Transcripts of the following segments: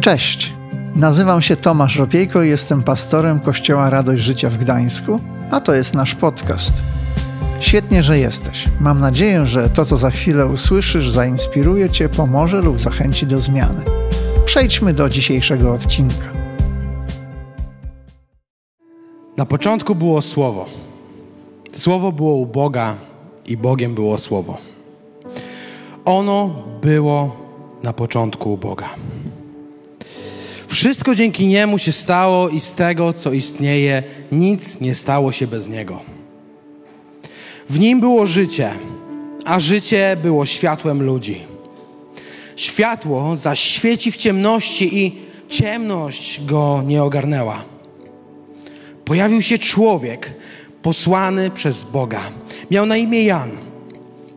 Cześć, nazywam się Tomasz Ropiejko i jestem pastorem Kościoła Radość Życia w Gdańsku, a to jest nasz podcast. Świetnie, że jesteś. Mam nadzieję, że to, co za chwilę usłyszysz, zainspiruje Cię, pomoże lub zachęci do zmiany. Przejdźmy do dzisiejszego odcinka. Na początku było Słowo. Słowo było u Boga i Bogiem było Słowo. Ono było na początku u Boga. Wszystko dzięki Niemu się stało i z tego, co istnieje, nic nie stało się bez Niego. W Nim było życie, a życie było światłem ludzi. Światło zaś świeci w ciemności i ciemność go nie ogarnęła. Pojawił się człowiek posłany przez Boga. Miał na imię Jan.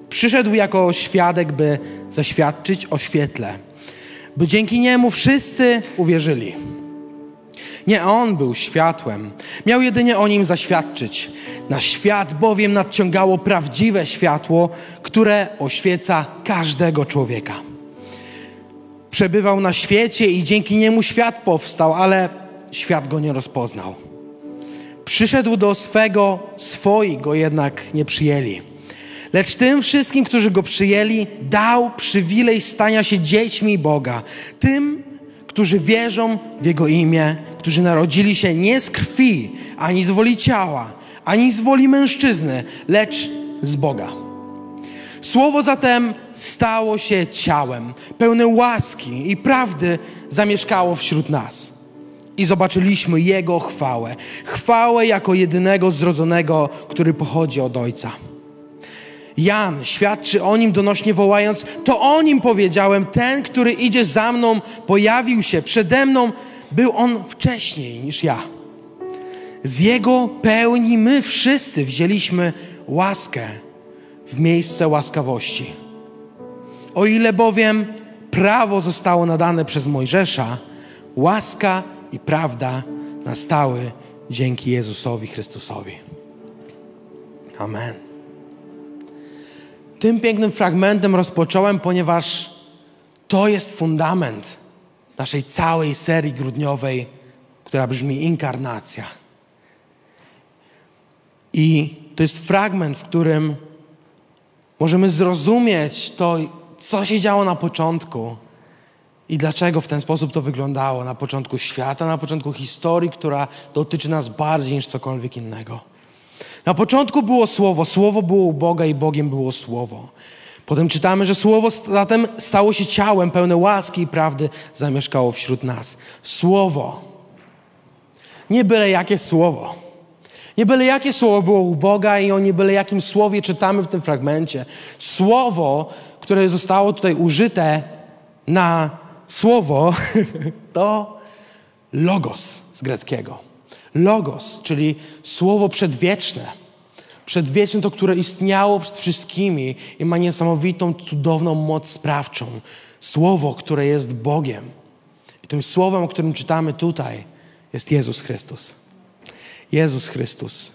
Przyszedł jako świadek, by zaświadczyć o świetle, by dzięki niemu wszyscy uwierzyli. Nie on był światłem, miał jedynie o nim zaświadczyć. Na świat bowiem nadciągało prawdziwe światło, które oświeca każdego człowieka. Przebywał na świecie i dzięki niemu świat powstał, ale świat go nie rozpoznał. Przyszedł do swego, swoi go jednak nie przyjęli. Lecz tym wszystkim, którzy go przyjęli, dał przywilej stania się dziećmi Boga. Tym, którzy wierzą w Jego imię, którzy narodzili się nie z krwi, ani z woli ciała, ani z woli mężczyzny, lecz z Boga. Słowo zatem stało się ciałem, pełne łaski i prawdy zamieszkało wśród nas. I zobaczyliśmy Jego chwałę. Chwałę jako jedynego zrodzonego, który pochodzi od Ojca. Jan świadczy o nim donośnie wołając: To o nim powiedziałem, ten, który idzie za mną, pojawił się przede mną, był on wcześniej niż ja. Z jego pełni my wszyscy wzięliśmy łaskę w miejsce łaskawości. O ile bowiem prawo zostało nadane przez Mojżesza, łaska i prawda nastały dzięki Jezusowi Chrystusowi. Amen. Tym pięknym fragmentem rozpocząłem, ponieważ to jest fundament naszej całej serii grudniowej, która brzmi Inkarnacja. I to jest fragment, w którym możemy zrozumieć to, co się działo na początku i dlaczego w ten sposób to wyglądało na początku świata, na początku historii, która dotyczy nas bardziej niż cokolwiek innego. Na początku było Słowo, Słowo było u Boga i Bogiem było Słowo. Potem czytamy, że Słowo zatem stało się ciałem, pełne łaski i prawdy zamieszkało wśród nas. Słowo. Nie byle jakie Słowo. Nie byle jakie Słowo było u Boga i o nie byle jakim Słowie czytamy w tym fragmencie. Słowo, które zostało tutaj użyte na Słowo, to logos z greckiego. Logos, czyli słowo przedwieczne. Przedwieczne to, które istniało przed wszystkimi i ma niesamowitą, cudowną moc sprawczą. Słowo, które jest Bogiem. I tym słowem, o którym czytamy tutaj, jest Jezus Chrystus. Jezus Chrystus.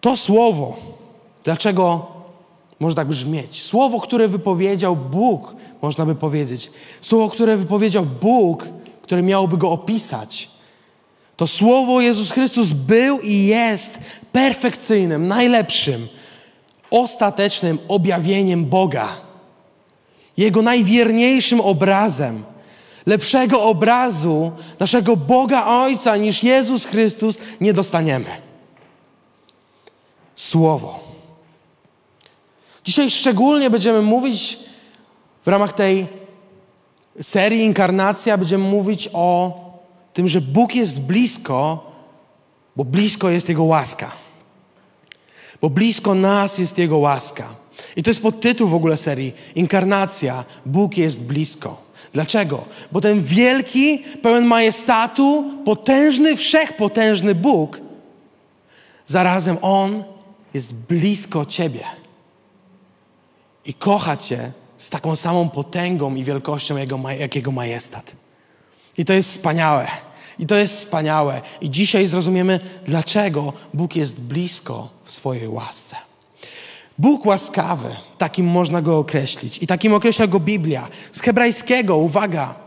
To słowo, dlaczego może tak brzmieć? Słowo, które wypowiedział Bóg, można by powiedzieć. Słowo, które wypowiedział Bóg, które miałoby go opisać to słowo Jezus Chrystus był i jest perfekcyjnym, najlepszym, ostatecznym objawieniem Boga. Jego najwierniejszym obrazem. Lepszego obrazu naszego Boga Ojca niż Jezus Chrystus nie dostaniemy. Słowo. Dzisiaj szczególnie będziemy mówić w ramach tej serii Inkarnacja, będziemy mówić o tym, że Bóg jest blisko, bo blisko jest Jego łaska. Bo blisko nas jest Jego łaska. I to jest podtytuł w ogóle serii Inkarnacja. Bóg jest blisko. Dlaczego? Bo ten wielki, pełen majestatu, potężny, wszechpotężny Bóg, zarazem On jest blisko Ciebie. I kocha Cię z taką samą potęgą i wielkością jak Jego majestat. I to jest wspaniałe. I to jest wspaniałe. I dzisiaj zrozumiemy, dlaczego Bóg jest blisko w swojej łasce. Bóg łaskawy, takim można go określić. I takim określa go Biblia. Z hebrajskiego, uwaga,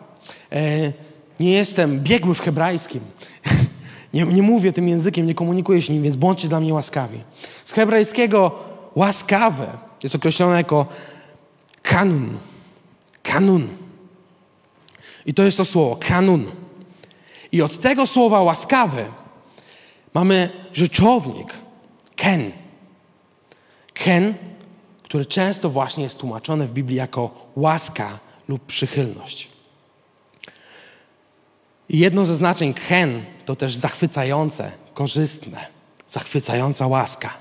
E, nie jestem biegły w hebrajskim. Nie, nie mówię tym językiem, nie komunikuję się nim, więc bądźcie dla mnie łaskawi. Z hebrajskiego łaskawe jest określone jako kanun. Kanun. I to jest to słowo, kanun. I od tego słowa łaskawy mamy rzeczownik, ken. Ken, który często właśnie jest tłumaczony w Biblii jako łaska lub przychylność. I jedno ze znaczeń ken to też zachwycające, korzystne, zachwycająca łaska.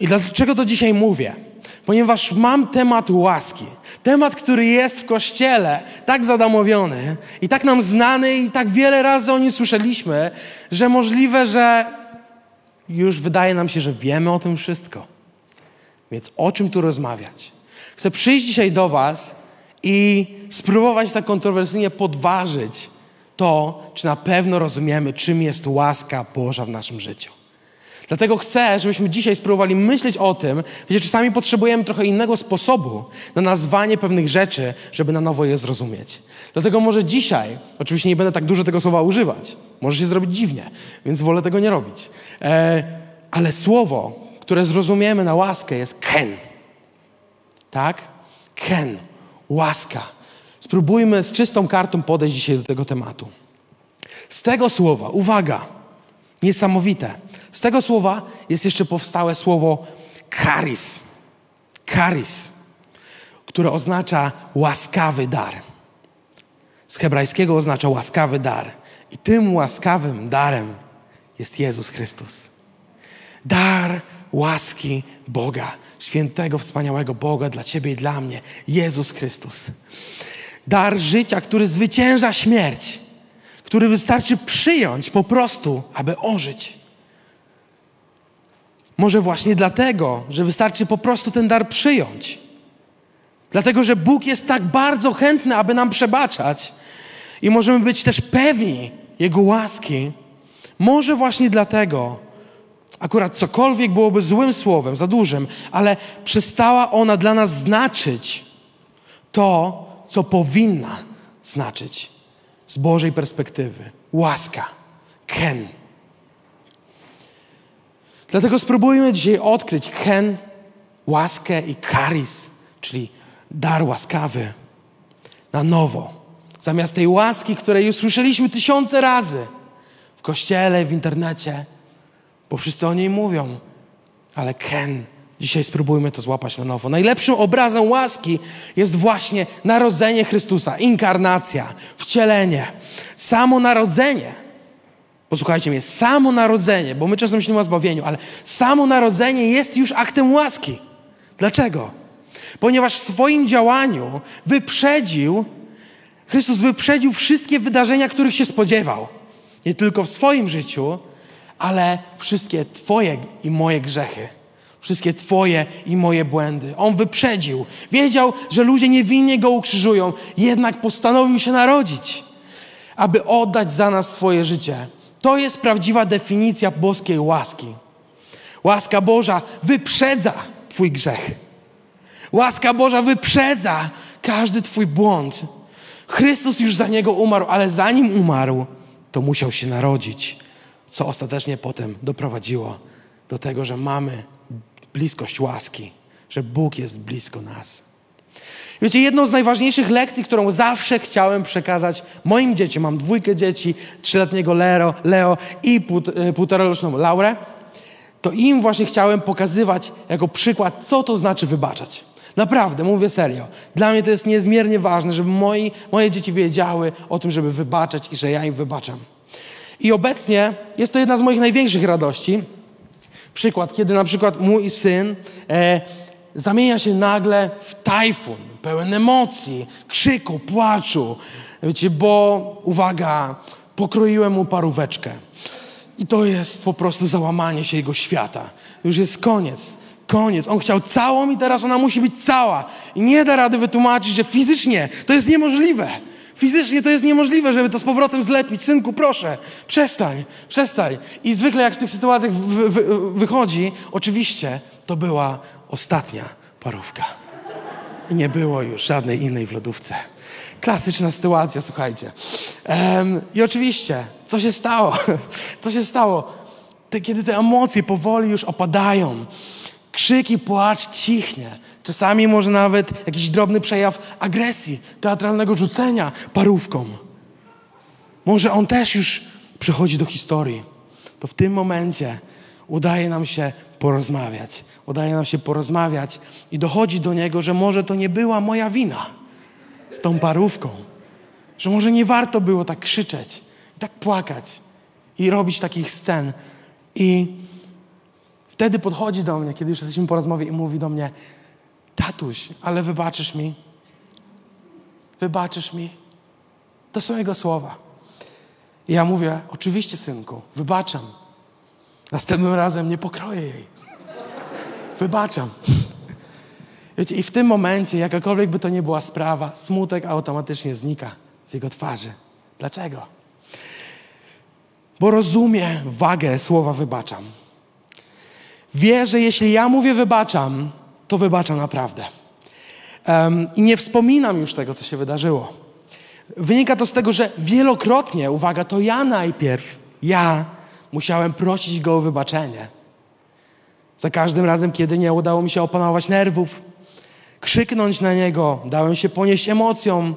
I dlaczego to dzisiaj mówię? Ponieważ mam temat łaski. Temat, który jest w kościele tak zadamowiony i tak nam znany i tak wiele razy o nim słyszeliśmy, że możliwe, że już wydaje nam się, że wiemy o tym wszystko. Więc o czym tu rozmawiać? Chcę przyjść dzisiaj do Was i spróbować tak kontrowersyjnie podważyć to, czy na pewno rozumiemy, czym jest łaska Boża w naszym życiu. Dlatego chcę, żebyśmy dzisiaj spróbowali myśleć o tym, że czasami potrzebujemy trochę innego sposobu na nazwanie pewnych rzeczy, żeby na nowo je zrozumieć. Dlatego może dzisiaj, oczywiście nie będę tak dużo tego słowa używać, może się zrobić dziwnie, więc wolę tego nie robić. E, ale słowo, które zrozumiemy na łaskę jest ken. Tak? Ken. Łaska. Spróbujmy z czystą kartą podejść dzisiaj do tego tematu. Z tego słowa, uwaga, niesamowite. Z tego słowa jest jeszcze powstałe słowo charis. Charis, które oznacza łaskawy dar. Z hebrajskiego oznacza łaskawy dar. I tym łaskawym darem jest Jezus Chrystus. Dar łaski Boga, świętego, wspaniałego Boga dla Ciebie i dla mnie, Jezus Chrystus. Dar życia, który zwycięża śmierć, który wystarczy przyjąć po prostu, aby ożyć. Może właśnie dlatego, że wystarczy po prostu ten dar przyjąć. Dlatego, że Bóg jest tak bardzo chętny, aby nam przebaczać i możemy być też pewni Jego łaski. Może właśnie dlatego, akurat cokolwiek byłoby złym słowem, za dużym, ale przestała ona dla nas znaczyć to, co powinna znaczyć z Bożej perspektywy. Łaska. Ken. Dlatego spróbujmy dzisiaj odkryć ken, łaskę i charis, czyli dar łaskawy, na nowo. Zamiast tej łaski, której już słyszeliśmy tysiące razy w kościele, w internecie, bo wszyscy o niej mówią, ale ken, Dzisiaj spróbujmy to złapać na nowo. Najlepszym obrazem łaski jest właśnie narodzenie Chrystusa, inkarnacja, wcielenie, samo narodzenie. Posłuchajcie mnie, samo narodzenie, bo my czasem myślimy o zbawieniu, ale samo narodzenie jest już aktem łaski. Dlaczego? Ponieważ w swoim działaniu wyprzedził, Chrystus wyprzedził wszystkie wydarzenia, których się spodziewał. Nie tylko w swoim życiu, ale wszystkie Twoje i moje grzechy wszystkie Twoje i moje błędy. On wyprzedził. Wiedział, że ludzie niewinnie go ukrzyżują, jednak postanowił się narodzić, aby oddać za nas swoje życie. To jest prawdziwa definicja boskiej łaski. Łaska Boża wyprzedza Twój grzech. Łaska Boża wyprzedza każdy Twój błąd. Chrystus już za niego umarł, ale zanim umarł, to musiał się narodzić, co ostatecznie potem doprowadziło do tego, że mamy bliskość łaski, że Bóg jest blisko nas. Wiecie, jedną z najważniejszych lekcji, którą zawsze chciałem przekazać moim dzieciom, mam dwójkę dzieci, trzyletniego Leo, Leo i e, półtoraroczną Laurę, to im właśnie chciałem pokazywać jako przykład, co to znaczy wybaczać. Naprawdę, mówię serio. Dla mnie to jest niezmiernie ważne, żeby moi, moje dzieci wiedziały o tym, żeby wybaczać i że ja im wybaczam. I obecnie jest to jedna z moich największych radości, przykład, kiedy na przykład mój syn e, zamienia się nagle w tajfun, pełen emocji, krzyku, płaczu. Wiecie, bo uwaga, pokroiłem mu paróweczkę. I to jest po prostu załamanie się jego świata. Już jest koniec. Koniec. On chciał całą i teraz ona musi być cała. I nie da rady wytłumaczyć, że fizycznie to jest niemożliwe. Fizycznie to jest niemożliwe, żeby to z powrotem zlepić. Synku, proszę, przestań, przestań. I zwykle jak w tych sytuacjach wy, wy, wychodzi, oczywiście to była ostatnia parówka. Nie było już żadnej innej w lodówce. Klasyczna sytuacja, słuchajcie. Um, I oczywiście, co się stało? Co się stało? Te, kiedy te emocje powoli już opadają, krzyk i płacz cichnie. Czasami może nawet jakiś drobny przejaw agresji, teatralnego rzucenia parówką. Może on też już przychodzi do historii. To w tym momencie udaje nam się porozmawiać. Udaje nam się porozmawiać i dochodzi do niego, że może to nie była moja wina z tą parówką. Że może nie warto było tak krzyczeć i tak płakać i robić takich scen. I wtedy podchodzi do mnie, kiedy już jesteśmy po rozmowie i mówi do mnie, tatuś, ale wybaczysz mi? Wybaczysz mi? To są jego słowa. I ja mówię, oczywiście synku, wybaczam. Następnym razem nie pokroję jej. Wybaczam. Wiecie, i w tym momencie, jakakolwiek by to nie była sprawa, smutek automatycznie znika z jego twarzy. Dlaczego? Bo rozumie wagę słowa wybaczam. Wie, że jeśli ja mówię wybaczam, to wybaczam naprawdę. Um, I nie wspominam już tego, co się wydarzyło. Wynika to z tego, że wielokrotnie, uwaga, to ja najpierw, ja musiałem prosić go o wybaczenie. Za każdym razem, kiedy nie udało mi się opanować nerwów, krzyknąć na niego, dałem się ponieść emocjom.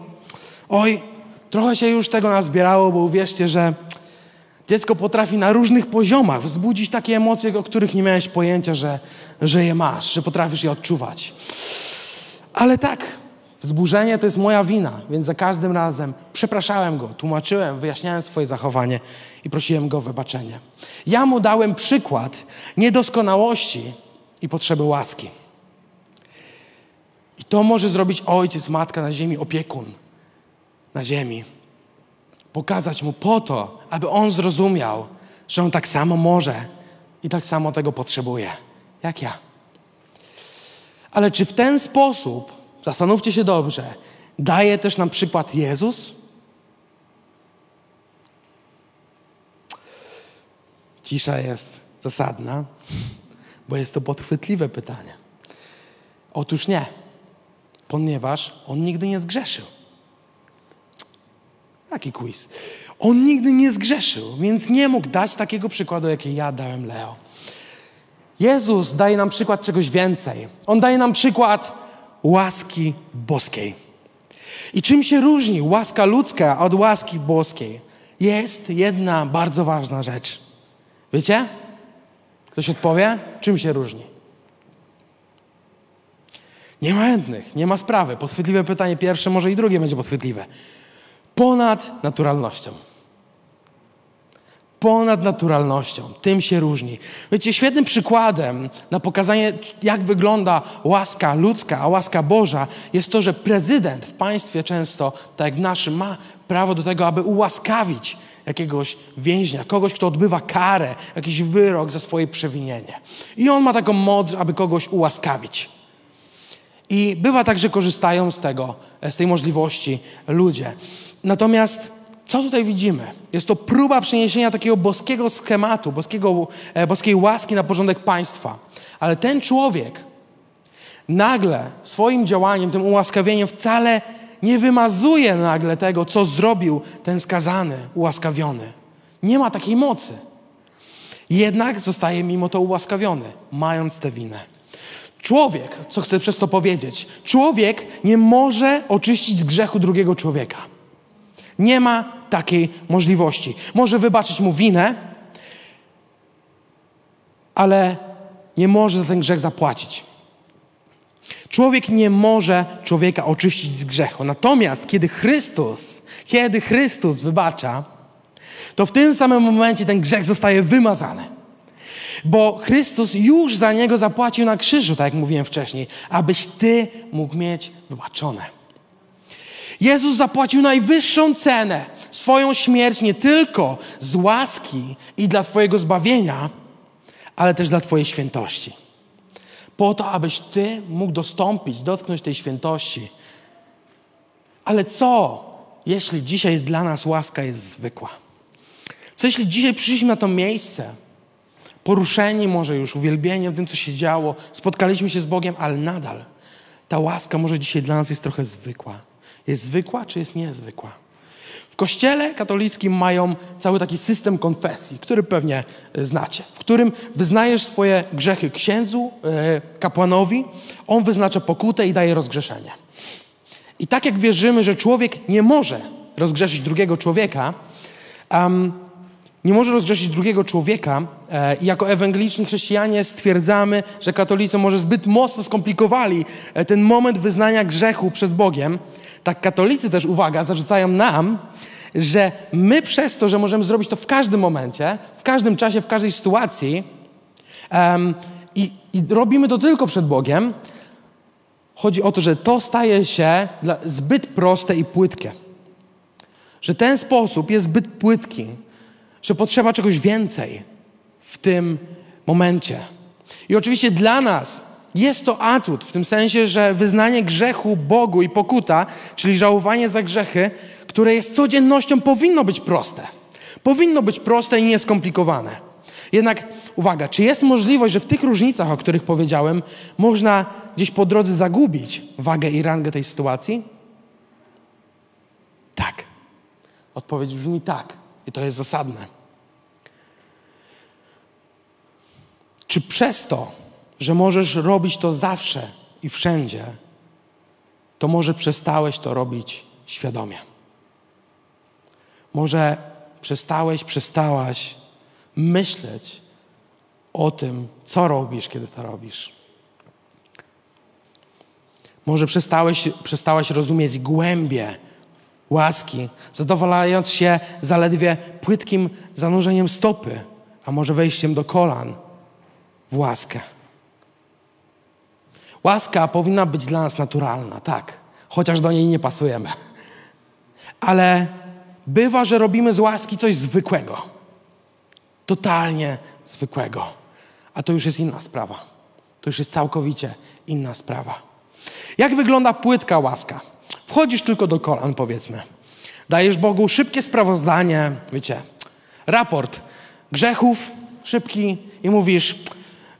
Oj, trochę się już tego nazbierało, bo uwierzcie, że dziecko potrafi na różnych poziomach wzbudzić takie emocje, o których nie miałeś pojęcia, że, że je masz, że potrafisz je odczuwać. Ale tak, wzburzenie to jest moja wina, więc za każdym razem przepraszałem go, tłumaczyłem, wyjaśniałem swoje zachowanie i prosiłem go o wybaczenie. Ja mu dałem przykład niedoskonałości i potrzeby łaski. I to może zrobić ojciec, matka na ziemi, opiekun na ziemi. Pokazać mu po to, aby on zrozumiał, że on tak samo może i tak samo tego potrzebuje, jak ja. Ale czy w ten sposób, zastanówcie się dobrze, daje też nam przykład Jezus? Cisza jest zasadna, bo jest to podchwytliwe pytanie. Otóż nie ponieważ on nigdy nie zgrzeszył. Jaki quiz? On nigdy nie zgrzeszył, więc nie mógł dać takiego przykładu, jaki ja dałem Leo. Jezus daje nam przykład czegoś więcej. On daje nam przykład łaski boskiej. I czym się różni łaska ludzka od łaski boskiej? Jest jedna bardzo ważna rzecz. Wiecie? Ktoś odpowie? Czym się różni? Nie ma chętnych, nie ma sprawy. Podchwytliwe pytanie pierwsze, może i drugie będzie podchwytliwe. Ponad naturalnością. Ponad naturalnością. Tym się różni. Wiecie, świetnym przykładem na pokazanie, jak wygląda łaska ludzka, a łaska Boża, jest to, że prezydent w państwie często, tak jak w naszym, ma prawo do tego, aby ułaskawić jakiegoś więźnia, kogoś, kto odbywa karę, jakiś wyrok za swoje przewinienie. I on ma taką moc, aby kogoś ułaskawić. I bywa tak, że korzystają z tego, z tej możliwości ludzie. Natomiast co tutaj widzimy? Jest to próba przeniesienia takiego boskiego schematu, boskiego, e, boskiej łaski na porządek państwa. Ale ten człowiek nagle swoim działaniem, tym ułaskawieniem wcale nie wymazuje nagle tego, co zrobił ten skazany, ułaskawiony. Nie ma takiej mocy. Jednak zostaje mimo to ułaskawiony, mając tę winę. Człowiek, co chcę przez to powiedzieć, człowiek nie może oczyścić z grzechu drugiego człowieka. Nie ma takiej możliwości. Może wybaczyć mu winę, ale nie może za ten grzech zapłacić. Człowiek nie może człowieka oczyścić z grzechu. Natomiast kiedy Chrystus, kiedy Chrystus wybacza, to w tym samym momencie ten grzech zostaje wymazany. Bo Chrystus już za niego zapłacił na krzyżu, tak jak mówiłem wcześniej, abyś ty mógł mieć wybaczone. Jezus zapłacił najwyższą cenę, swoją śmierć nie tylko z łaski i dla Twojego zbawienia, ale też dla Twojej świętości. Po to, abyś Ty mógł dostąpić, dotknąć tej świętości. Ale co, jeśli dzisiaj dla nas łaska jest zwykła? Co jeśli dzisiaj przyszliśmy na to miejsce, poruszeni może już uwielbieniem tym, co się działo, spotkaliśmy się z Bogiem, ale nadal ta łaska może dzisiaj dla nas jest trochę zwykła. Jest zwykła, czy jest niezwykła? W kościele katolickim mają cały taki system konfesji, który pewnie e, znacie, w którym wyznajesz swoje grzechy księdzu, e, kapłanowi, on wyznacza pokutę i daje rozgrzeszenie. I tak jak wierzymy, że człowiek nie może rozgrzeszyć drugiego człowieka, um, nie może rozgrzeszyć drugiego człowieka e, jako ewangeliczni chrześcijanie stwierdzamy, że katolicy może zbyt mocno skomplikowali e, ten moment wyznania grzechu przed Bogiem, tak katolicy też, uwaga, zarzucają nam, że my przez to, że możemy zrobić to w każdym momencie, w każdym czasie, w każdej sytuacji um, i, i robimy to tylko przed Bogiem, chodzi o to, że to staje się zbyt proste i płytkie. Że ten sposób jest zbyt płytki, że potrzeba czegoś więcej w tym momencie. I oczywiście dla nas jest to atut w tym sensie, że wyznanie grzechu Bogu i pokuta, czyli żałowanie za grzechy, które jest codziennością, powinno być proste. Powinno być proste i nieskomplikowane. Jednak uwaga, czy jest możliwość, że w tych różnicach, o których powiedziałem, można gdzieś po drodze zagubić wagę i rangę tej sytuacji? Tak. Odpowiedź brzmi tak. I to jest zasadne. Czy przez to, że możesz robić to zawsze i wszędzie, to może przestałeś to robić świadomie? Może przestałeś, przestałaś myśleć o tym, co robisz, kiedy to robisz. Może przestałeś, przestałaś rozumieć głębie łaski, zadowalając się zaledwie płytkim zanurzeniem stopy, a może wejściem do kolan w łaskę. Łaska powinna być dla nas naturalna, tak, chociaż do niej nie pasujemy. Ale bywa, że robimy z łaski coś zwykłego. Totalnie zwykłego. A to już jest inna sprawa. To już jest całkowicie inna sprawa. Jak wygląda płytka łaska? Wchodzisz tylko do kolan, powiedzmy. Dajesz Bogu szybkie sprawozdanie, wiecie, raport grzechów, szybki i mówisz: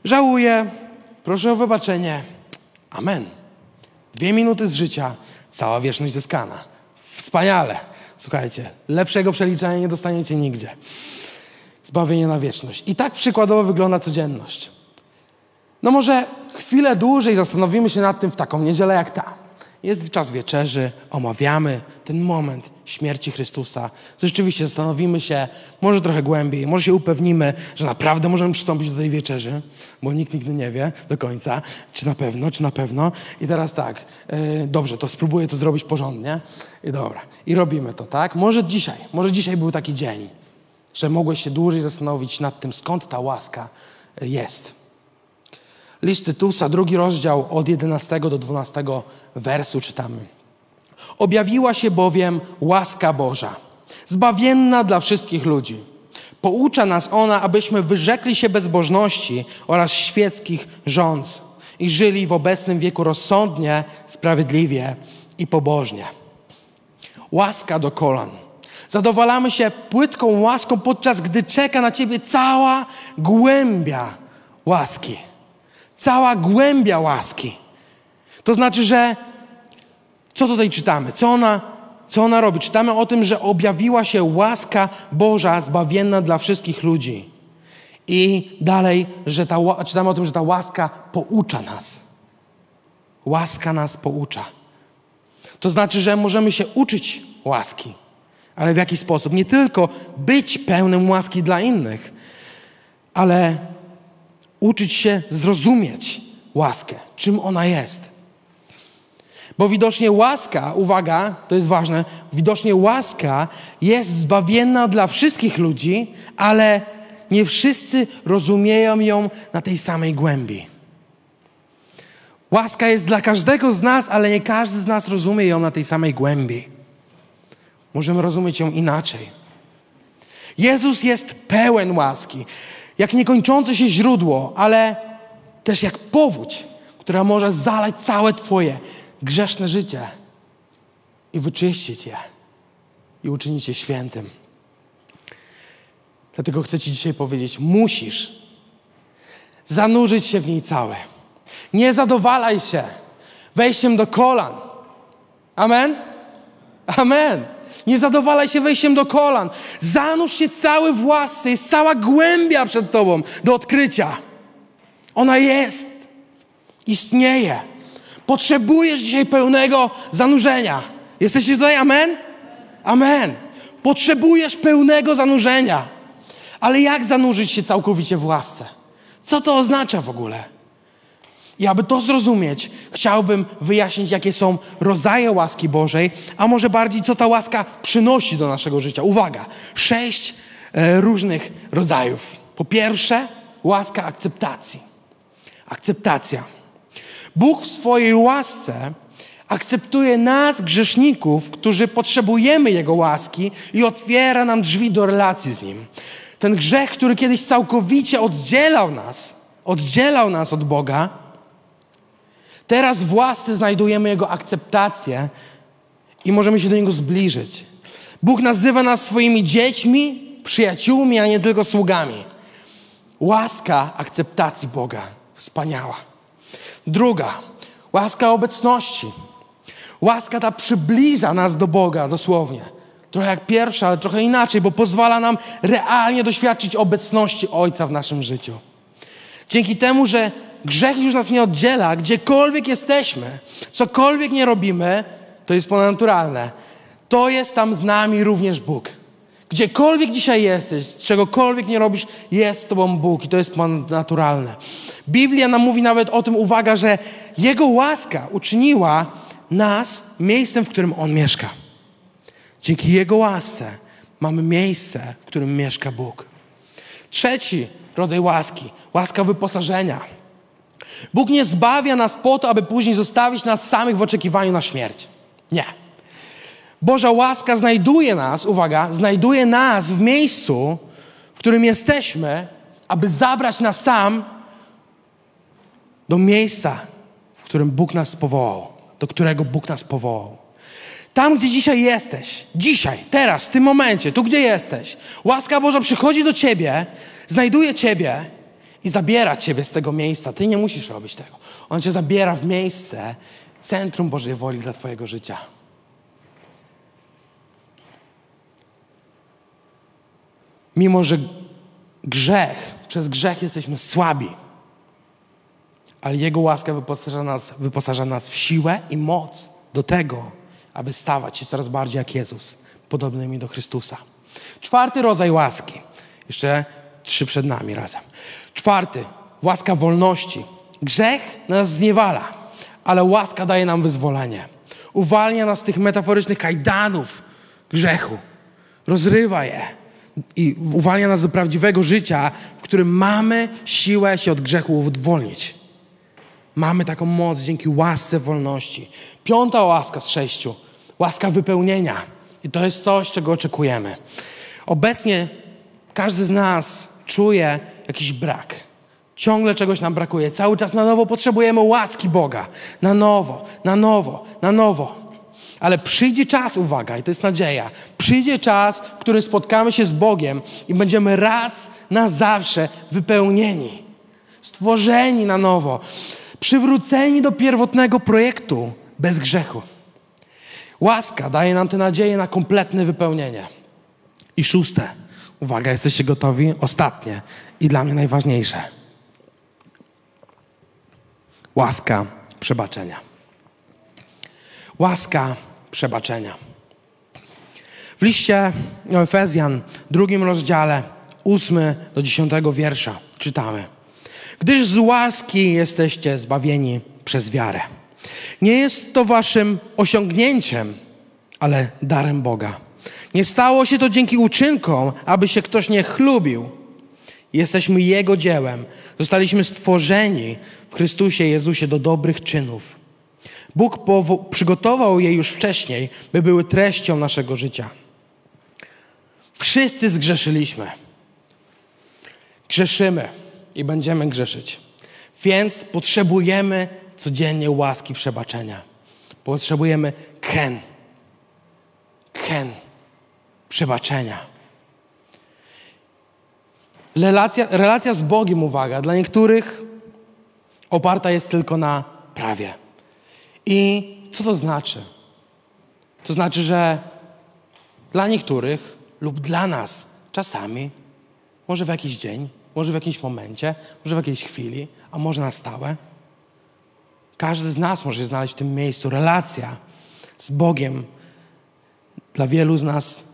Żałuję, proszę o wybaczenie. Amen. Dwie minuty z życia, cała wieczność zyskana. Wspaniale. Słuchajcie, lepszego przeliczenia nie dostaniecie nigdzie. Zbawienie na wieczność. I tak przykładowo wygląda codzienność. No może chwilę dłużej zastanowimy się nad tym w taką niedzielę jak ta. Jest czas wieczerzy, omawiamy ten moment śmierci Chrystusa. Rzeczywiście zastanowimy się, może trochę głębiej, może się upewnimy, że naprawdę możemy przystąpić do tej wieczerzy, bo nikt nigdy nie wie do końca, czy na pewno, czy na pewno. I teraz tak, yy, dobrze, to spróbuję to zrobić porządnie. I dobra, i robimy to, tak? Może dzisiaj, może dzisiaj był taki dzień, że mogłeś się dłużej zastanowić nad tym, skąd ta łaska e, jest. List Tytusa, drugi rozdział od 11 do 12 wersu czytamy. Objawiła się bowiem łaska Boża, zbawienna dla wszystkich ludzi. Poucza nas ona, abyśmy wyrzekli się bezbożności oraz świeckich rządz i żyli w obecnym wieku rozsądnie, sprawiedliwie i pobożnie. Łaska do kolan. Zadowalamy się płytką łaską, podczas gdy czeka na ciebie cała głębia łaski. Cała głębia łaski. To znaczy, że co tutaj czytamy? Co ona, co ona robi? Czytamy o tym, że objawiła się łaska Boża zbawienna dla wszystkich ludzi. I dalej, że ta, czytamy o tym, że ta łaska poucza nas. Łaska nas poucza. To znaczy, że możemy się uczyć łaski. Ale w jaki sposób? Nie tylko być pełnym łaski dla innych, ale uczyć się zrozumieć łaskę, czym ona jest. Bo widocznie łaska, uwaga, to jest ważne, widocznie łaska jest zbawienna dla wszystkich ludzi, ale nie wszyscy rozumieją ją na tej samej głębi. Łaska jest dla każdego z nas, ale nie każdy z nas rozumie ją na tej samej głębi. Możemy rozumieć ją inaczej. Jezus jest pełen łaski, jak niekończące się źródło, ale też jak powódź, która może zalać całe Twoje grzeszne życie i wyczyścić je i uczynić je świętym. Dlatego chcę Ci dzisiaj powiedzieć: musisz zanurzyć się w niej całe. Nie zadowalaj się wejściem do kolan. Amen? Amen. Nie zadowalaj się wejściem do kolan. Zanurz się cały w łasce. Jest cała głębia przed tobą do odkrycia. Ona jest. Istnieje. Potrzebujesz dzisiaj pełnego zanurzenia. Jesteście tutaj? Amen? Amen. Potrzebujesz pełnego zanurzenia. Ale jak zanurzyć się całkowicie w łasce? Co to oznacza w ogóle? I aby to zrozumieć, chciałbym wyjaśnić, jakie są rodzaje łaski Bożej, a może bardziej, co ta łaska przynosi do naszego życia. Uwaga, sześć e, różnych rodzajów. Po pierwsze, łaska akceptacji. Akceptacja. Bóg w swojej łasce akceptuje nas, grzeszników, którzy potrzebujemy Jego łaski i otwiera nam drzwi do relacji z Nim. Ten grzech, który kiedyś całkowicie oddzielał nas, oddzielał nas od Boga, teraz w łasce znajdujemy Jego akceptację i możemy się do Niego zbliżyć. Bóg nazywa nas swoimi dziećmi, przyjaciółmi, a nie tylko sługami. Łaska akceptacji Boga. Wspaniała. Druga, łaska obecności. Łaska ta przybliża nas do Boga dosłownie. Trochę jak pierwsza, ale trochę inaczej, bo pozwala nam realnie doświadczyć obecności Ojca w naszym życiu. Dzięki temu, że grzech już nas nie oddziela, gdziekolwiek jesteśmy, cokolwiek nie robimy, to jest ponadnaturalne. To jest tam z nami również Bóg. Gdziekolwiek dzisiaj jesteś, czegokolwiek nie robisz, jest z Tobą Bóg i to jest naturalne. Biblia nam mówi nawet o tym, uwaga, że Jego łaska uczyniła nas miejscem, w którym On mieszka. Dzięki Jego łasce mamy miejsce, w którym mieszka Bóg. Trzeci rodzaj łaski łaska wyposażenia. Bóg nie zbawia nas po to, aby później zostawić nas samych w oczekiwaniu na śmierć. Nie. Boża łaska znajduje nas, uwaga, znajduje nas w miejscu, w którym jesteśmy, aby zabrać nas tam do miejsca, w którym Bóg nas powołał, do którego Bóg nas powołał. Tam, gdzie dzisiaj jesteś, dzisiaj, teraz, w tym momencie, tu, gdzie jesteś, łaska Boża przychodzi do ciebie, znajduje ciebie i zabiera ciebie z tego miejsca. Ty nie musisz robić tego. On cię zabiera w miejsce, centrum Bożej woli dla twojego życia. Mimo, że grzech, przez grzech jesteśmy słabi, ale Jego łaska wyposaża nas, wyposaża nas w siłę i moc do tego, aby stawać się coraz bardziej jak Jezus, podobnymi do Chrystusa. Czwarty rodzaj łaski. Jeszcze trzy przed nami razem. Czwarty, łaska wolności. Grzech nas zniewala, ale łaska daje nam wyzwolenie. Uwalnia nas z tych metaforycznych kajdanów grzechu. Rozrywa je i uwalnia nas do prawdziwego życia, w którym mamy siłę się od grzechu uwolnić. Mamy taką moc dzięki łasce wolności. Piąta łaska z sześciu. Łaska wypełnienia. I to jest coś, czego oczekujemy. Obecnie każdy z nas czuje jakiś brak. Ciągle czegoś nam brakuje. Cały czas na nowo potrzebujemy łaski Boga. Na nowo, na nowo, na nowo. Ale przyjdzie czas, uwaga, i to jest nadzieja. Przyjdzie czas, w którym spotkamy się z Bogiem i będziemy raz na zawsze wypełnieni, stworzeni na nowo, przywróceni do pierwotnego projektu bez grzechu. Łaska daje nam tę nadzieję na kompletne wypełnienie. I szóste, uwaga, jesteście gotowi? Ostatnie i dla mnie najważniejsze. Łaska przebaczenia. Łaska przebaczenia. W liście Efezjan, drugim rozdziale, ósmy do dziesiątego wiersza czytamy. Gdyż z łaski jesteście zbawieni przez wiarę. Nie jest to waszym osiągnięciem, ale darem Boga. Nie stało się to dzięki uczynkom, aby się ktoś nie chlubił. Jesteśmy Jego dziełem. Zostaliśmy stworzeni w Chrystusie Jezusie do dobrych czynów Bóg przygotował je już wcześniej, by były treścią naszego życia. Wszyscy zgrzeszyliśmy. Grzeszymy i będziemy grzeszyć. Więc potrzebujemy codziennie łaski przebaczenia. Potrzebujemy ken. Ken. Przebaczenia. Relacja, relacja z Bogiem, uwaga, dla niektórych oparta jest tylko na prawie. I co to znaczy? To znaczy, że dla niektórych lub dla nas czasami, może w jakiś dzień, może w jakimś momencie, może w jakiejś chwili, a może na stałe, każdy z nas może się znaleźć w tym miejscu. Relacja z Bogiem dla wielu z nas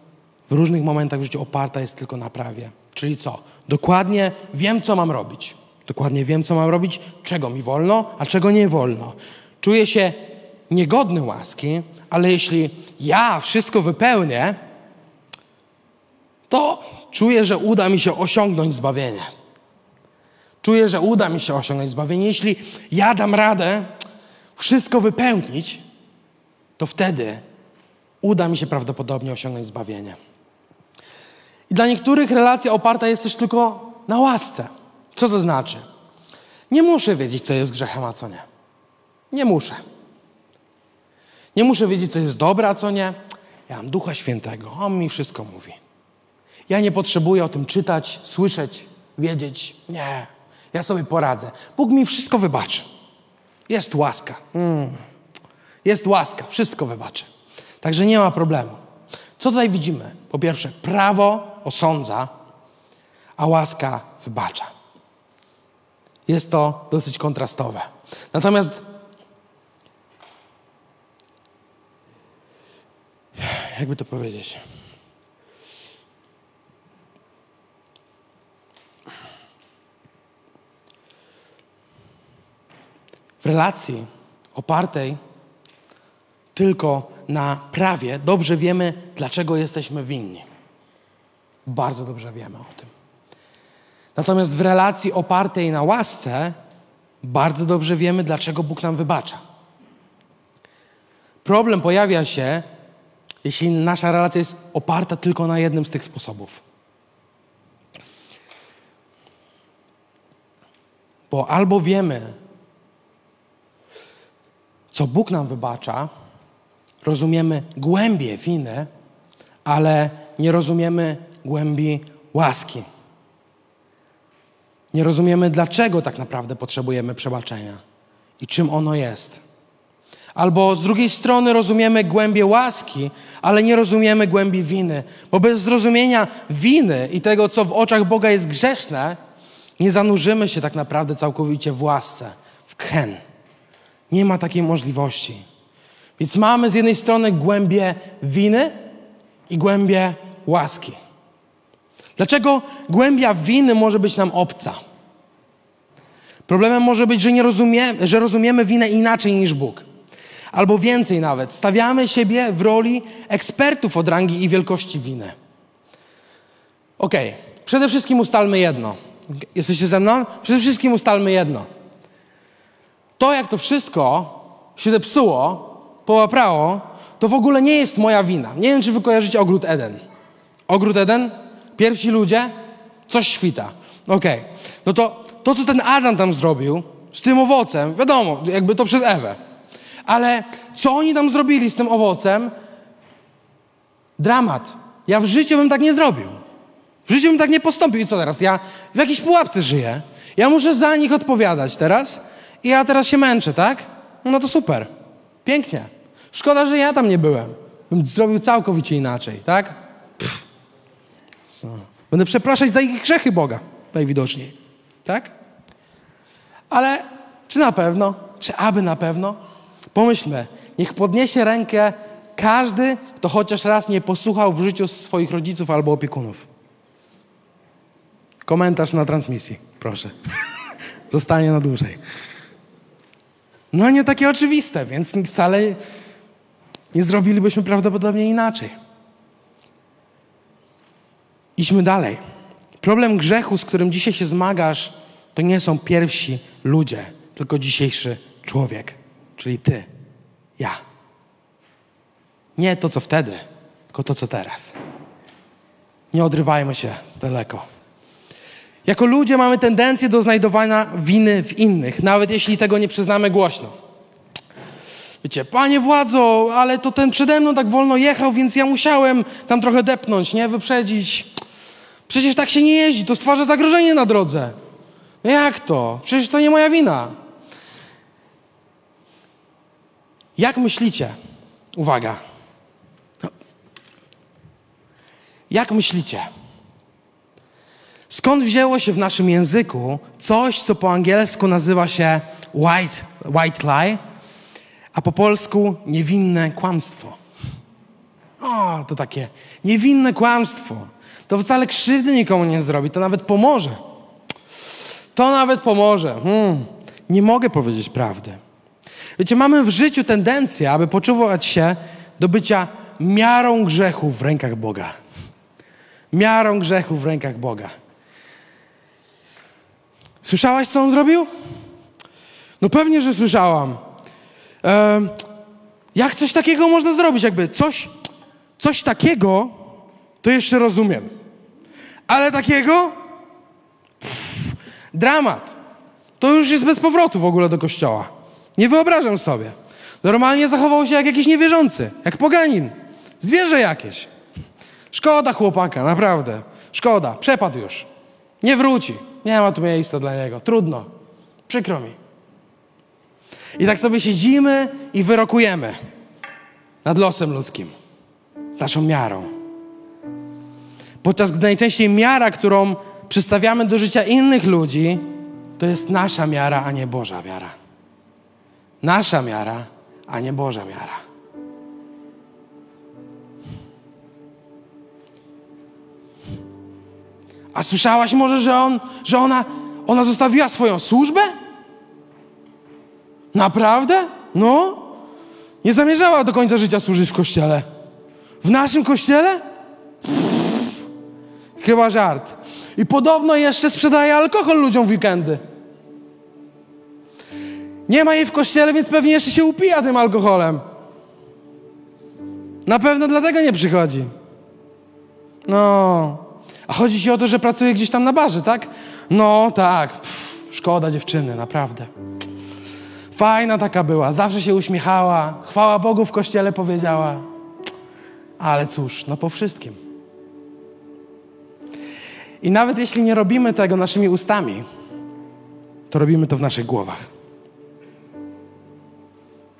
w różnych momentach w życiu oparta jest tylko na prawie. Czyli co? Dokładnie wiem, co mam robić. Dokładnie wiem, co mam robić, czego mi wolno, a czego nie wolno. Czuję się niegodny łaski, ale jeśli ja wszystko wypełnię, to czuję, że uda mi się osiągnąć zbawienie. Czuję, że uda mi się osiągnąć zbawienie. Jeśli ja dam radę wszystko wypełnić, to wtedy uda mi się prawdopodobnie osiągnąć zbawienie. I dla niektórych relacja oparta jest też tylko na łasce. Co to znaczy? Nie muszę wiedzieć, co jest grzechem, a co nie. Nie muszę. Nie muszę wiedzieć, co jest dobre, a co nie. Ja mam Ducha Świętego. On mi wszystko mówi. Ja nie potrzebuję o tym czytać, słyszeć, wiedzieć. Nie. Ja sobie poradzę. Bóg mi wszystko wybaczy. Jest łaska. Mm. Jest łaska. Wszystko wybaczy. Także nie ma problemu. Co tutaj widzimy? Po pierwsze, prawo osądza, a łaska wybacza. Jest to dosyć kontrastowe. Natomiast jakby to powiedzieć? W relacji opartej tylko na prawie dobrze wiemy, dlaczego jesteśmy winni. Bardzo dobrze wiemy o tym. Natomiast w relacji opartej na łasce bardzo dobrze wiemy, dlaczego Bóg nam wybacza. Problem pojawia się, jeśli nasza relacja jest oparta tylko na jednym z tych sposobów. Bo albo wiemy, co Bóg nam wybacza, rozumiemy głębie winy, ale nie rozumiemy głębi łaski. Nie rozumiemy, dlaczego tak naprawdę potrzebujemy przebaczenia i czym ono jest. Albo z drugiej strony rozumiemy głębie łaski, ale nie rozumiemy głębi winy. Bo bez zrozumienia winy i tego, co w oczach Boga jest grzeszne, nie zanurzymy się tak naprawdę całkowicie w łasce, w ken. Nie ma takiej możliwości. Więc mamy z jednej strony głębie winy i głębie łaski. Dlaczego głębia winy może być nam obca? Problemem może być, że, nie rozumie, że rozumiemy winę inaczej niż Bóg. Albo więcej nawet, stawiamy siebie w roli ekspertów od rangi i wielkości winy. Okay. przede wszystkim ustalmy jedno. Jesteście ze mną? Przede wszystkim ustalmy jedno. To, jak to wszystko się zepsuło, połaprało, to w ogóle nie jest moja wina. Nie wiem, czy wy kojarzycie ogród Eden. Ogród Eden? Pierwsi ludzie? Coś świta. Okay. No to to, co ten Adam tam zrobił z tym owocem, wiadomo, jakby to przez Ewę. Ale co oni tam zrobili z tym owocem? Dramat. Ja w życiu bym tak nie zrobił. W życiu bym tak nie postąpił. I co teraz? Ja w jakiejś pułapce żyję. Ja muszę za nich odpowiadać teraz. I ja teraz się męczę, tak? No to super. Pięknie. Szkoda, że ja tam nie byłem. Bym zrobił całkowicie inaczej, tak? Będę przepraszać za ich grzechy Boga, najwidoczniej. Tak? Ale czy na pewno? Czy aby na pewno? Pomyślmy, niech podniesie rękę każdy, kto chociaż raz nie posłuchał w życiu swoich rodziców albo opiekunów. Komentarz na transmisji, proszę. Zostanie na dłużej. No nie takie oczywiste, więc wcale nie zrobilibyśmy prawdopodobnie inaczej. Idźmy dalej. Problem grzechu, z którym dzisiaj się zmagasz, to nie są pierwsi ludzie, tylko dzisiejszy człowiek, czyli ty, ja. Nie to, co wtedy, tylko to, co teraz. Nie odrywajmy się z daleko. Jako ludzie mamy tendencję do znajdowania winy w innych, nawet jeśli tego nie przyznamy głośno. Wiecie, panie władzo, ale to ten przede mną tak wolno jechał, więc ja musiałem tam trochę depnąć, nie? Wyprzedzić. Przecież tak się nie jeździ, to stwarza zagrożenie na drodze. No jak to? Przecież to nie moja wina. Jak myślicie? Uwaga. Jak myślicie? Skąd wzięło się w naszym języku coś, co po angielsku nazywa się white, white lie, a po polsku niewinne kłamstwo? O, to takie niewinne kłamstwo. To wcale krzywdy nikomu nie zrobi, to nawet pomoże. To nawet pomoże. Hmm, nie mogę powiedzieć prawdy. Wiecie, mamy w życiu tendencję, aby poczuwać się do bycia miarą grzechu w rękach Boga. Miarą grzechu w rękach Boga. Słyszałaś, co on zrobił? No pewnie, że słyszałam. Jak coś takiego można zrobić? Jakby coś, coś takiego, to jeszcze rozumiem. Ale takiego? Pff, dramat. To już jest bez powrotu w ogóle do kościoła. Nie wyobrażam sobie. Normalnie zachował się jak jakiś niewierzący, jak poganin. Zwierzę jakieś. Szkoda chłopaka, naprawdę. Szkoda, przepadł już. Nie wróci. Nie ma tu miejsca dla niego. Trudno. Przykro mi. I tak sobie siedzimy i wyrokujemy nad losem ludzkim, z naszą miarą. Podczas gdy najczęściej miara, którą przystawiamy do życia innych ludzi, to jest nasza miara, a nie Boża miara. Nasza miara, a nie Boża miara. A słyszałaś może, że, on, że ona, ona zostawiła swoją służbę? Naprawdę? No? Nie zamierzała do końca życia służyć w kościele. W naszym kościele? Pff, chyba żart. I podobno jeszcze sprzedaje alkohol ludziom w weekendy. Nie ma jej w kościele, więc pewnie jeszcze się upija tym alkoholem. Na pewno dlatego nie przychodzi. No. A chodzi ci o to, że pracuje gdzieś tam na barze, tak? No, tak. Pff, szkoda dziewczyny, naprawdę. Fajna taka była, zawsze się uśmiechała, chwała Bogu w kościele powiedziała. Ale cóż, no po wszystkim. I nawet jeśli nie robimy tego naszymi ustami, to robimy to w naszych głowach.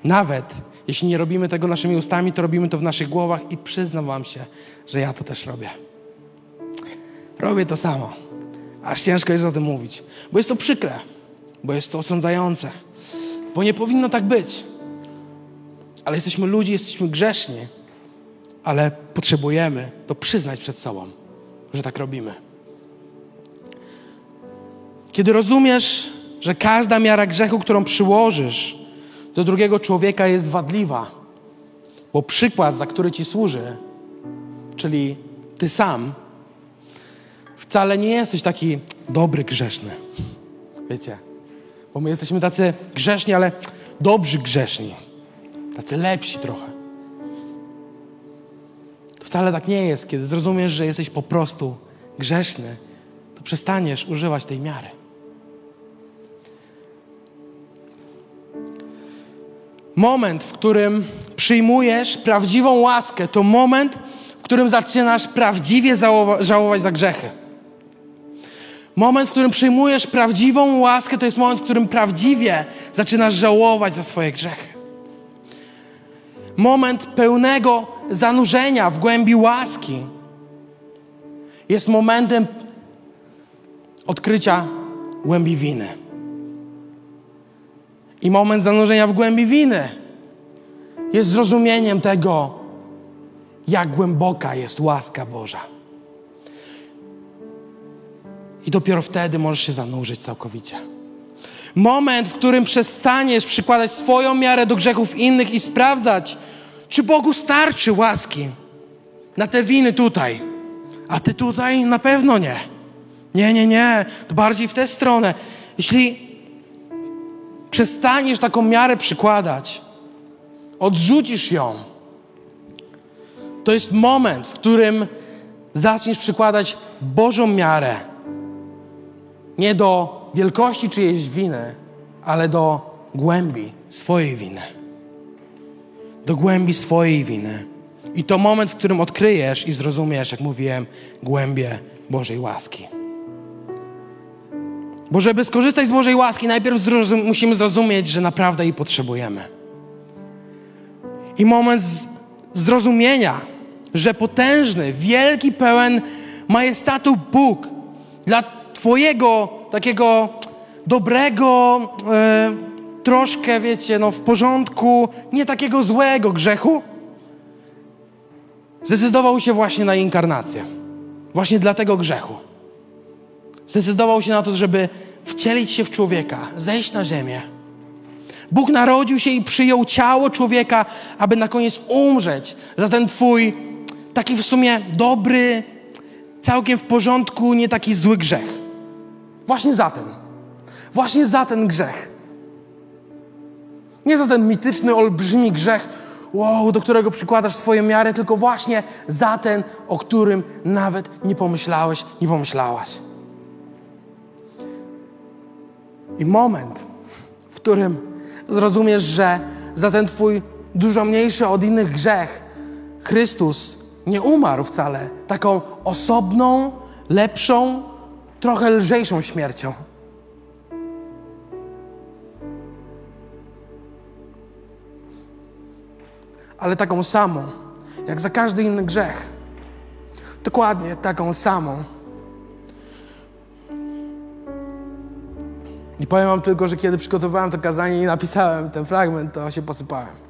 Nawet jeśli nie robimy tego naszymi ustami, to robimy to w naszych głowach i przyznam Wam się, że ja to też robię. Robię to samo. Aż ciężko jest o tym mówić, bo jest to przykre, bo jest to osądzające, bo nie powinno tak być. Ale jesteśmy ludzi, jesteśmy grzeszni, ale potrzebujemy to przyznać przed sobą, że tak robimy. Kiedy rozumiesz, że każda miara grzechu, którą przyłożysz do drugiego człowieka, jest wadliwa, bo przykład, za który ci służy, czyli ty sam, wcale nie jesteś taki dobry, grzeszny. Wiecie? Bo my jesteśmy tacy grzeszni, ale dobrzy grzeszni. Tacy lepsi trochę. To wcale tak nie jest. Kiedy zrozumiesz, że jesteś po prostu grzeszny, to przestaniesz używać tej miary. Moment, w którym przyjmujesz prawdziwą łaskę, to moment, w którym zaczynasz prawdziwie żałować za grzechy. Moment, w którym przyjmujesz prawdziwą łaskę, to jest moment, w którym prawdziwie zaczynasz żałować za swoje grzechy. Moment pełnego zanurzenia w głębi łaski jest momentem odkrycia głębi winy. I moment zanurzenia w głębi winy jest zrozumieniem tego, jak głęboka jest łaska Boża. I dopiero wtedy możesz się zanurzyć całkowicie. Moment, w którym przestaniesz przykładać swoją miarę do grzechów innych i sprawdzać, czy Bogu starczy łaski na te winy tutaj, a ty tutaj na pewno nie. Nie, nie, nie, to bardziej w tę stronę. Jeśli przestaniesz taką miarę przykładać, odrzucisz ją, to jest moment, w którym zaczniesz przykładać Bożą miarę nie do wielkości czyjejś winy, ale do głębi swojej winy. Do głębi swojej winy. I to moment, w którym odkryjesz i zrozumiesz, jak mówiłem, głębie Bożej łaski. Bo żeby skorzystać z Bożej łaski, najpierw zrozum musimy zrozumieć, że naprawdę jej potrzebujemy. I moment zrozumienia, że potężny, wielki, pełen majestatu Bóg dla Twojego takiego dobrego, e, troszkę, wiecie, no w porządku, nie takiego złego grzechu, zdecydował się właśnie na inkarnację. Właśnie dla tego grzechu. Zdecydował się na to, żeby wcielić się w człowieka, zejść na ziemię. Bóg narodził się i przyjął ciało człowieka, aby na koniec umrzeć za ten Twój taki w sumie dobry, całkiem w porządku, nie taki zły grzech. Właśnie za ten. Właśnie za ten grzech. Nie za ten mityczny, olbrzymi grzech, wow, do którego przykładasz swoją miarę, tylko właśnie za ten, o którym nawet nie pomyślałeś, nie pomyślałaś. I moment, w którym zrozumiesz, że za ten Twój dużo mniejszy od innych grzech Chrystus nie umarł wcale taką osobną, lepszą, trochę lżejszą śmiercią. Ale taką samą, jak za każdy inny grzech. Dokładnie taką samą. I powiem Wam tylko, że kiedy przygotowałem to kazanie i napisałem ten fragment, to się posypałem.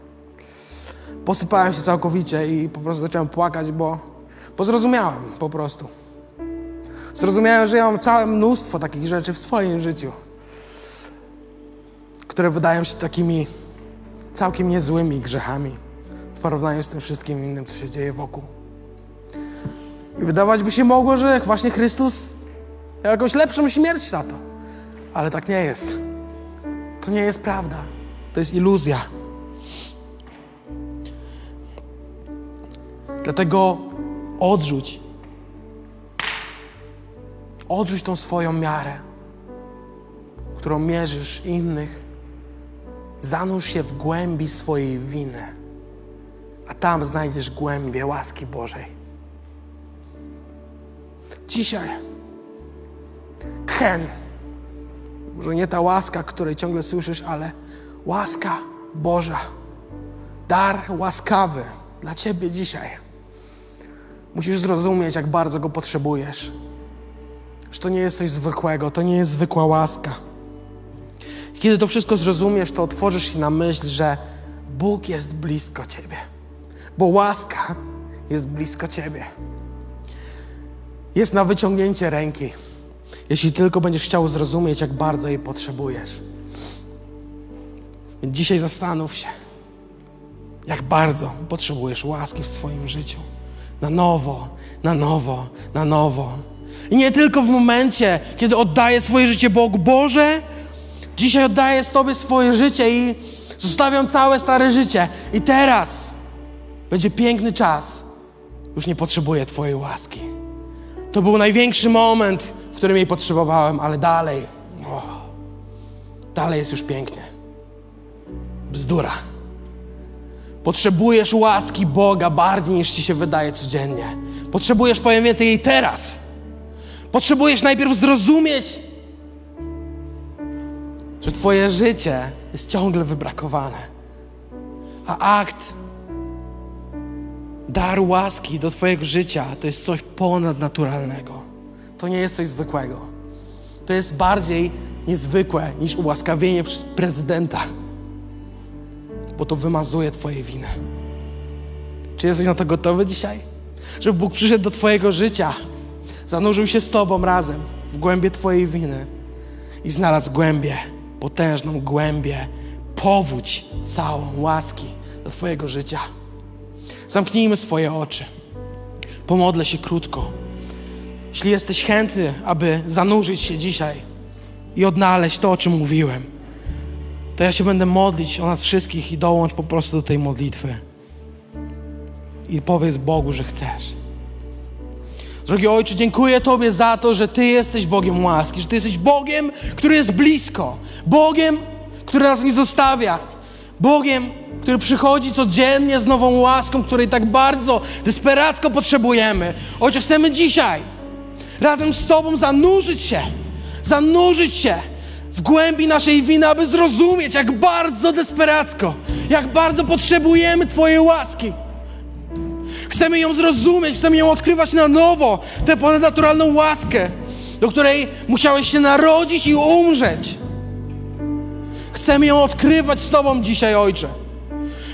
Posypałem się całkowicie i po prostu zacząłem płakać, bo, bo zrozumiałem po prostu. Zrozumiałem, że ja mam całe mnóstwo takich rzeczy w swoim życiu, które wydają się takimi całkiem niezłymi grzechami w porównaniu z tym wszystkim innym, co się dzieje wokół. I wydawać by się mogło, że właśnie Chrystus miał jakąś lepszą śmierć za to. Ale tak nie jest. To nie jest prawda. To jest iluzja. Dlatego odrzuć. Odrzuć tą swoją miarę, którą mierzysz innych. Zanurz się w głębi swojej winy, a tam znajdziesz głębię łaski Bożej. Dzisiaj Ken może nie ta łaska, której ciągle słyszysz, ale łaska Boża. Dar łaskawy dla Ciebie dzisiaj. Musisz zrozumieć, jak bardzo go potrzebujesz. Że to nie jest coś zwykłego, to nie jest zwykła łaska. Kiedy to wszystko zrozumiesz, to otworzysz się na myśl, że Bóg jest blisko Ciebie. Bo łaska jest blisko Ciebie. Jest na wyciągnięcie ręki jeśli tylko będziesz chciał zrozumieć, jak bardzo jej potrzebujesz. Więc dzisiaj zastanów się, jak bardzo potrzebujesz łaski w swoim życiu. Na nowo, na nowo, na nowo. I nie tylko w momencie, kiedy oddaję swoje życie Bogu. Boże, dzisiaj oddaję Tobie swoje życie i zostawiam całe stare życie. I teraz będzie piękny czas. Już nie potrzebuję Twojej łaski. To był największy moment, w którym jej potrzebowałem, ale dalej, o, dalej jest już pięknie. Bzdura. Potrzebujesz łaski Boga bardziej niż ci się wydaje codziennie. Potrzebujesz, powiem więcej, jej teraz. Potrzebujesz najpierw zrozumieć, że Twoje życie jest ciągle wybrakowane. A akt, dar łaski do Twojego życia to jest coś ponadnaturalnego to nie jest coś zwykłego. To jest bardziej niezwykłe niż ułaskawienie prezydenta, bo to wymazuje Twoje winy. Czy jesteś na to gotowy dzisiaj? Żeby Bóg przyszedł do Twojego życia, zanurzył się z Tobą razem w głębie Twojej winy i znalazł głębię, potężną głębię, powódź całą łaski do Twojego życia. Zamknijmy swoje oczy. Pomodlę się krótko. Jeśli jesteś chętny, aby zanurzyć się dzisiaj i odnaleźć to, o czym mówiłem, to ja się będę modlić o nas wszystkich i dołącz po prostu do tej modlitwy. I powiedz Bogu, że chcesz. Drogi Ojcze, dziękuję Tobie za to, że Ty jesteś Bogiem łaski, że Ty jesteś Bogiem, który jest blisko, Bogiem, który nas nie zostawia, Bogiem, który przychodzi codziennie z nową łaską, której tak bardzo, desperacko potrzebujemy. Ojcze, chcemy dzisiaj razem z Tobą zanurzyć się, zanurzyć się w głębi naszej winy, aby zrozumieć, jak bardzo desperacko, jak bardzo potrzebujemy Twojej łaski. Chcemy ją zrozumieć, chcemy ją odkrywać na nowo, tę ponadnaturalną łaskę, do której musiałeś się narodzić i umrzeć. Chcemy ją odkrywać z Tobą dzisiaj, Ojcze.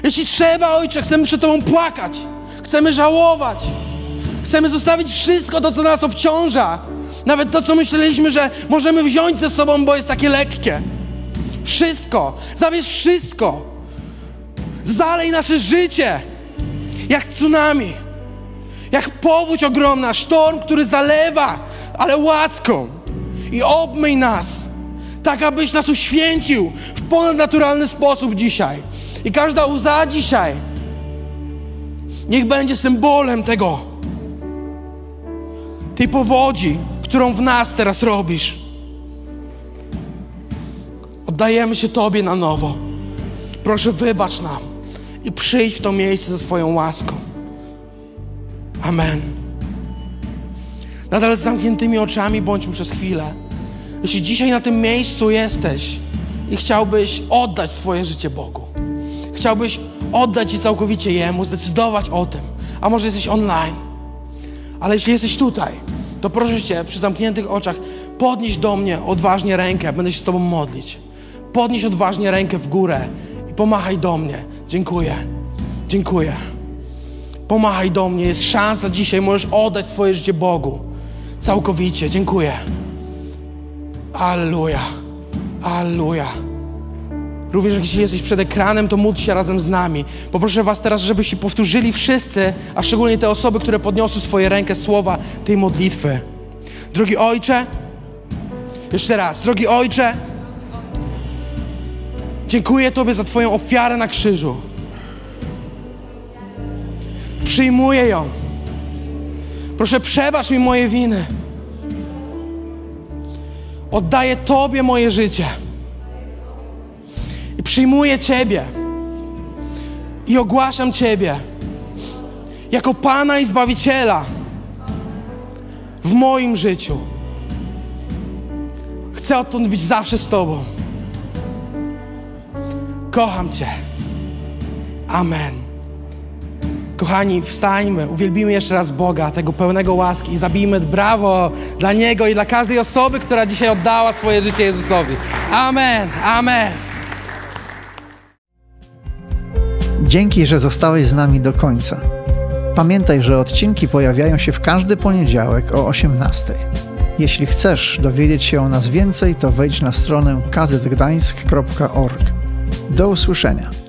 Jeśli trzeba, Ojcze, chcemy przed Tobą płakać, chcemy żałować, chcemy zostawić wszystko to, co nas obciąża, nawet to, co myśleliśmy, że możemy wziąć ze sobą, bo jest takie lekkie. Wszystko, zabierz wszystko. Zalej nasze życie jak tsunami, jak powódź ogromna, sztorm, który zalewa, ale łaską. I obmyj nas, tak abyś nas uświęcił w ponadnaturalny sposób dzisiaj. I każda łza dzisiaj niech będzie symbolem tego, tej powodzi, którą w nas teraz robisz. Oddajemy się Tobie na nowo. Proszę, wybacz nam i przyjdź w to miejsce ze swoją łaską. Amen. Nadal z zamkniętymi oczami bądźmy przez chwilę. Jeśli dzisiaj na tym miejscu jesteś i chciałbyś oddać swoje życie Bogu, chciałbyś oddać je całkowicie Jemu, zdecydować o tym, a może jesteś online, ale jeśli jesteś tutaj, to proszę Cię przy zamkniętych oczach podnieś do mnie odważnie rękę, będę się z Tobą modlić. Podnieś odważnie rękę w górę i pomachaj do mnie. Dziękuję. Dziękuję. Pomachaj do mnie. Jest szansa dzisiaj, możesz oddać swoje życie Bogu. Całkowicie. Dziękuję. Alleluja. Alleluja. Również jeśli jesteś przed ekranem, to módl się razem z nami. Poproszę Was teraz, żebyście powtórzyli wszyscy, a szczególnie te osoby, które podniosły swoje rękę słowa tej modlitwy. Drogi Ojcze, jeszcze raz, drogi Ojcze, dziękuję Tobie za Twoją ofiarę na krzyżu. Przyjmuję ją. Proszę, przebacz mi moje winy. Oddaję Tobie moje życie. I przyjmuję Ciebie. I ogłaszam Ciebie jako Pana i Zbawiciela w moim życiu. Chcę odtąd być zawsze z Tobą. Kocham Cię. Amen. Kochani, wstańmy, uwielbimy jeszcze raz Boga, tego pełnego łaski i zabijmy brawo dla Niego i dla każdej osoby, która dzisiaj oddała swoje życie Jezusowi. Amen, amen. Dzięki, że zostałeś z nami do końca. Pamiętaj, że odcinki pojawiają się w każdy poniedziałek o 18. Jeśli chcesz dowiedzieć się o nas więcej, to wejdź na stronę kazetgdańsk.org. Do usłyszenia.